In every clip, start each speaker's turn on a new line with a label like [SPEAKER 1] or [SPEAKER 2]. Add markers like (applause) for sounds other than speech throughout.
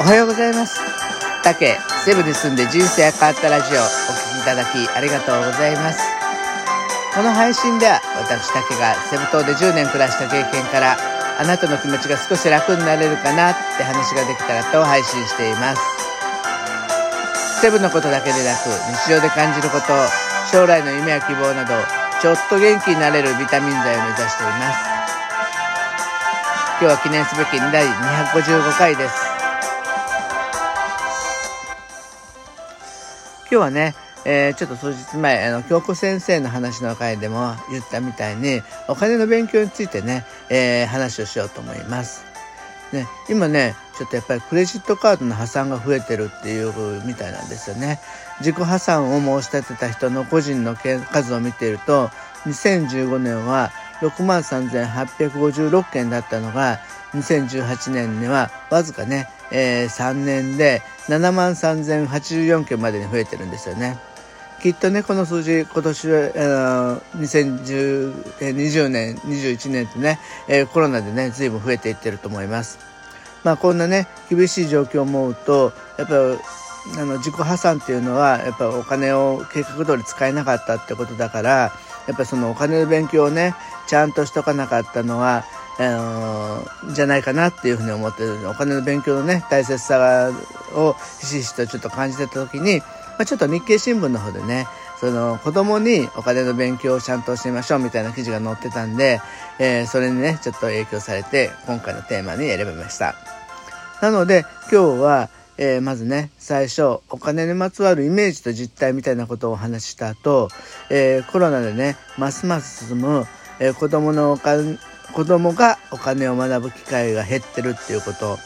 [SPEAKER 1] おはようございます。竹セブに住んで人生が変わったラジオお聴きいただきありがとうございます。この配信では私竹がセブ島で10年暮らした経験からあなたの気持ちが少し楽になれるかなって話ができたらと配信しています。セブのことだけでなく日常で感じること将来の夢や希望などちょっと元気になれるビタミン剤を目指しています。今日は記念すべき第255回です。今日はね、えー、ちょっと数日前、あの、京子先生の話の回でも言ったみたいに、お金の勉強についてね、えー、話をしようと思います。ね、今ね、ちょっとやっぱりクレジットカードの破産が増えてるっていうみたいなんですよね。自己破産を申し立てた人の個人の数を見ていると、2015年は6万3856件だったのが、2018年にはわずかね、えー、3年で7万3084件までに増えてるんですよね。きっとね、この数字、今年は、あの、2020年、21年ってね、えー、コロナでね、随分増えていってると思います。まあ、こんなね、厳しい状況を思うと、やっぱ、あの、自己破産っていうのは、やっぱお金を計画通り使えなかったってことだから、やっぱそのお金の勉強をね、ちゃんとしとかなかったのは、あのじゃないかなっていうふうに思ってるお金の勉強のね大切さをひしひしとちょっと感じてた時に、まあ、ちょっと日経新聞の方でねその子供にお金の勉強をちゃんと教えましょうみたいな記事が載ってたんで、えー、それにねちょっと影響されて今回のテーマに選びました。なので今日はえー、まずね最初お金にまつわるイメージと実態みたいなことをお話しした後、えー、コロナでねますます進む、えー、子供のお金子供がお金を学ぶ機会が減ってるっていうこと。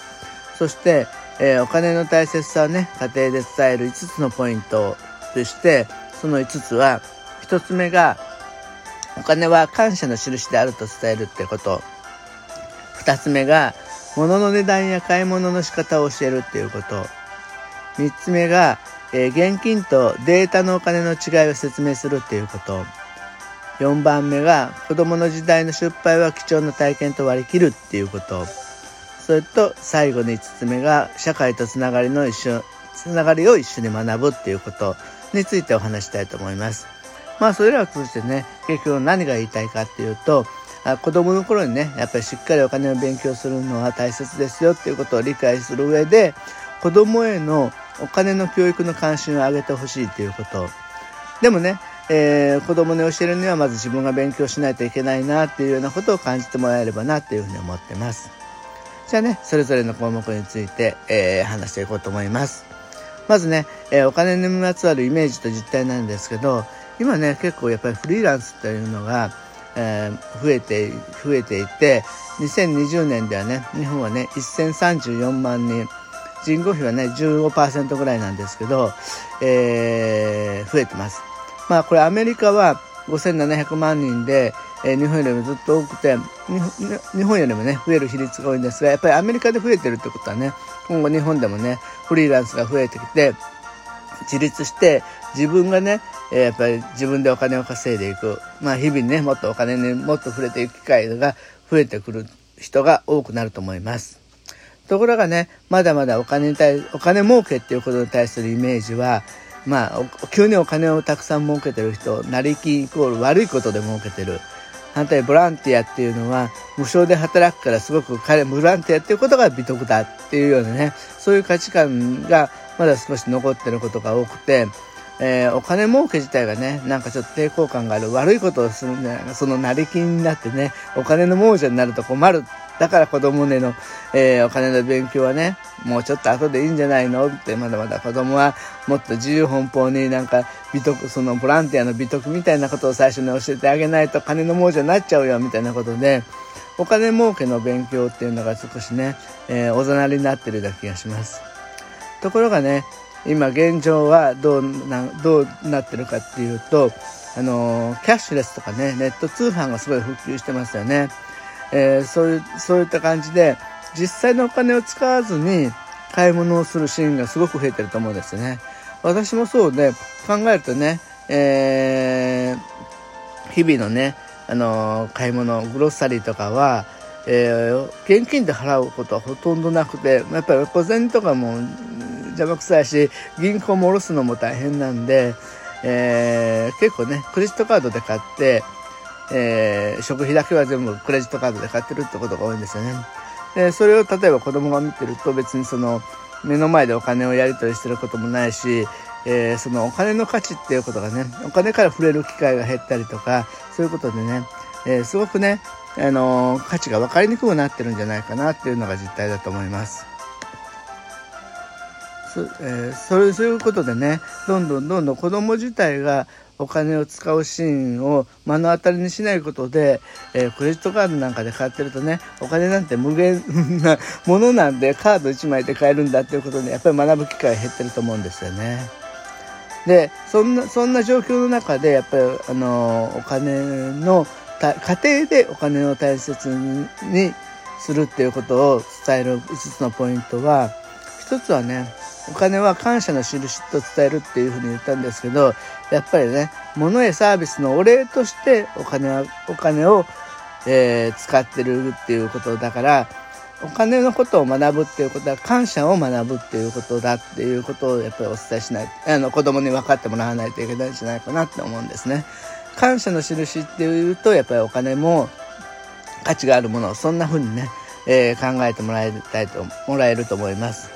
[SPEAKER 1] そして、えー、お金の大切さをね家庭で伝える5つのポイントとしてその5つは1つ目がお金は感謝の印であると伝えるってこと。2つ目が物の値段や買い物の仕方を教えるっていうこと。3つ目が、えー、現金とデータのお金の違いを説明するっていうこと。4番目が子供の時代の失敗は貴重な体験と割り切るっていうこと。それと最後に5つ目が社会とつながりの一緒つながりを一緒に学ぶっていうことについてお話したいと思います。まあそれらを通じてね結局何が言いたいかっていうとあ子供の頃にねやっぱりしっかりお金を勉強するのは大切ですよっていうことを理解する上で子供へのお金の教育の関心を上げてほしいっていうこと。でもねえー、子供に教えるにはまず自分が勉強しないといけないなっていうようなことを感じてもらえればなっていうふうに思ってます。じゃあね、それぞれの項目について、えー、話していこうと思います。まずね、えー、お金にまつわるイメージと実態なんですけど、今ね、結構やっぱりフリーランスというのが、えー、増えて、増えていて、2020年ではね、日本はね、1034万人、人口比はね、15%ぐらいなんですけど、えー、増えてます。まあこれアメリカは5700万人で、えー、日本よりもずっと多くて日本よりもね増える比率が多いんですがやっぱりアメリカで増えてるってことはね今後日本でもねフリーランスが増えてきて自立して自分がね、えー、やっぱり自分でお金を稼いでいくまあ日々ねもっとお金にもっと触れていく機会が増えてくる人が多くなると思います。ところがねまだまだお金に対お金儲けっていうことに対するイメージはまあ、急にお金をたくさん儲けてる人、成りきイコール悪いことで儲けてる。反対ボランティアっていうのは無償で働くからすごく彼ボランティアっていうことが美徳だっていうようなねそういう価値観がまだ少し残ってることが多くて、えー、お金儲け自体がねなんかちょっと抵抗感がある悪いことをするんじゃないその成り金になってねお金の亡者になると困るだから子供ねの、えー、お金の勉強はね、もうちょっと後でいいんじゃないの？って、まだまだ子供はもっと自由奔放になんか美徳、そのボランティアの美徳みたいなことを最初に教えてあげないと金の亡者になっちゃうよみたいなことで、お金儲けの勉強っていうのが少しね、えー、おざなりになってるような気がします。ところがね、今現状はどうなどうなってるかっていうと、あのキャッシュレスとかね、ネット通販がすごい普及してますよね。えー、そういう、そういった感じで、実際のお金を使わずに買い物をするシーンがすごく増えてると思うんですね。私もそうで、考えるとね、えー、日々のね、あのー、買い物、グロッサリーとかは、えー、現金で払うことはほとんどなくてやっぱり小銭とかも邪魔くさいし銀行も下ろすのも大変なんで、えー、結構ねクレジットカードで買って、えー、食費だけは全部クレジットカードで買ってるってことが多いんですよね。でそれを例えば子供が見てると別にその目の前でお金をやり取りしてることもないし、えー、そのお金の価値っていうことがねお金から触れる機会が減ったりとかそういうことでね、えー、すごくねあの価値が分かりにくくなってるんじゃないかなっていうのが実態だと思います。そ,、えー、そういうことでねどんどんどんどん子供自体がお金を使うシーンを目の当たりにしないことで、えー、クレジットカードなんかで買ってるとねお金なんて無限な (laughs) ものなんでカード1枚で買えるんだっていうことでやっぱり学ぶ機会減ってると思うんですよね。でそんなそんな状況の中でやっぱりあのお金の家庭でお金を大切にするっていうことを伝える5つのポイントは1つはねお金は感謝の印と伝えるっていうふうに言ったんですけどやっぱりね物やサービスのお礼としてお金はお金を、えー、使ってるっていうことだからお金のことを学ぶっていうことは感謝を学ぶっていうことだっていうことをやっぱりお伝えしないあの子供に分かってもらわないといけないんじゃないかなって思うんですね。感謝の印っていうとやっぱりお金も価値があるものそんな風にね、えー、考えてもらいたいともらえると思います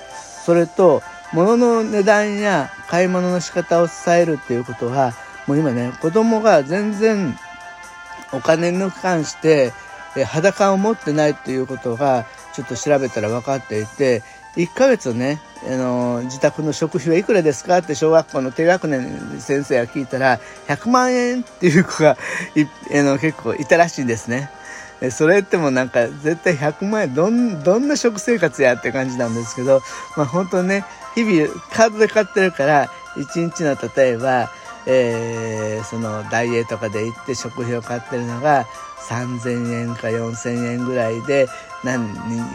[SPEAKER 1] それと物の値段や買い物の仕方を伝えるっていうことはもう今ね子供が全然お金に関して裸を持ってないっていうことがちょっと調べたら分かっていて1ヶ月ね、あの自宅の食費はいくらですかって小学校の低学年先生が聞いたら100万円っていう子がいあの結構いたらしいんですね。それってもなんか絶対100万円どんどんな食生活やって感じなんですけど、まあ、本当ね日々カードで買ってるから1日の例えば、えー、そのダイエーとかで行って食費を買ってるのが3000円か4000円ぐらいで何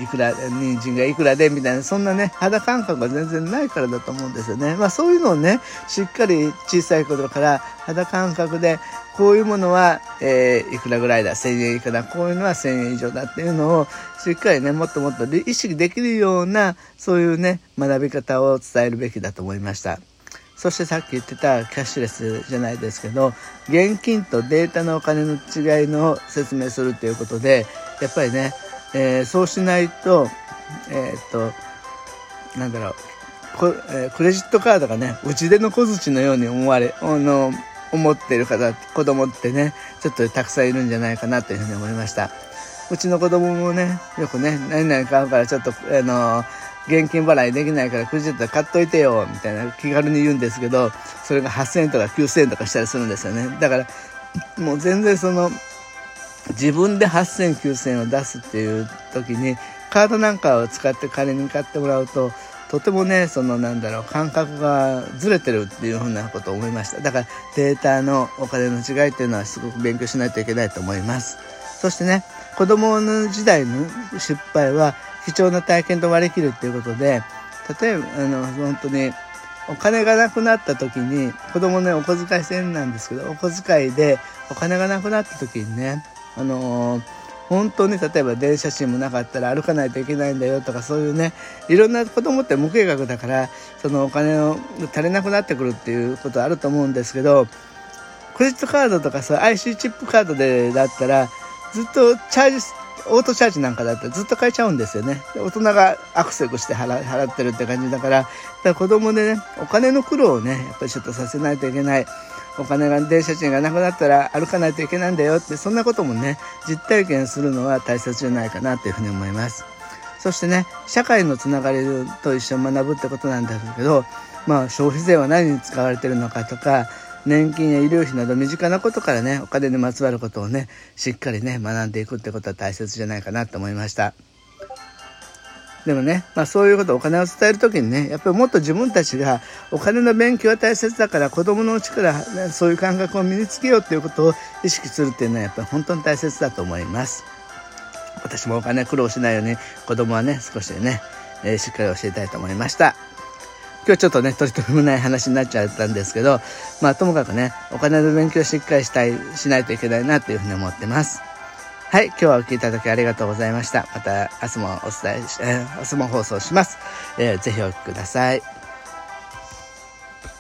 [SPEAKER 1] いくら人参がいくらでみたいなそんなね肌感覚が全然ないからだと思うんですよね。まあそういうのをねしっかり小さい頃から肌感覚でこういうものは、えー、いくらぐらいだ1000円いくらこういうのは1000円以上だっていうのをしっかりねもっともっと意識できるようなそういうね学び方を伝えるべきだと思いました。そしてさっき言ってたキャッシュレスじゃないですけど現金とデータのお金の違いの説明するっていうことでやっぱりね、えー、そうしないとえー、っとなんだろうこ、えー、クレジットカードがね打ち出の小槌のように思われあの思ってる方子供ってねちょっとたくさんいるんじゃないかなというふうに思いました。うちの子供もねよくね何々買うからちょっとあの現金払いできないからクレジット買っといてよみたいな気軽に言うんですけどそれが8000円とか9000円とかしたりするんですよね。だからもう全然その自分で8000円9000円を出すっていう時にカードなんかを使って金に買ってもらうととてもねそのなんだろう感覚がずれてるっていうふうなことを思いました。だからデータのお金の違いっていうのはすごく勉強しないといけないと思います。そしてね子供の時代の失敗は貴重な体験と割り切るっていうことで例えばあの本当にお金がなくなった時に子供ねお小遣い制なんですけどお小遣いでお金がなくなった時にねあのー、本当に例えば電車賃もなかったら歩かないといけないんだよとかそういうねいろんな子供って無計画だからそのお金を足りなくなってくるっていうことあると思うんですけどクレジットカードとかさ IC チップカードでだったらずっとチャージオートチャージなんかだったらずっと買えちゃうんですよね。大人がアクセクして払払ってるって感じだから、だから子供でね、お金の苦労をね、やっぱりちょっとさせないといけない。お金が、電車賃がなくなったら歩かないといけないんだよって、そんなこともね、実体験するのは大切じゃないかなというふうに思います。そしてね、社会のつながりと一緒に学ぶってことなんだけど、まあ消費税は何に使われてるのかとか、年金や医療費など身近なことからねお金にまつわることをねしっかりね学んでいくってことは大切じゃないかなと思いました。でもね、まあ、そういうことお金を伝える時にねやっぱりもっと自分たちがお金の勉強は大切だから子供のうちから、ね、そういう感覚を身につけようっていうことを意識するっていうのはやっぱり本当に大切だと思います。私もお金苦労しないように子供はね少しね、えー、しっかり教えたいと思いました。今日ちょっとね、取り留めもない話になっちゃったんですけど、まあともかくね、お金の勉強しっかりしたい、しないといけないなというふうに思ってます。はい、今日はお聞きいただきありがとうございました。また明日もお伝えし、えー明日も放送します。えーぜひお聴きください。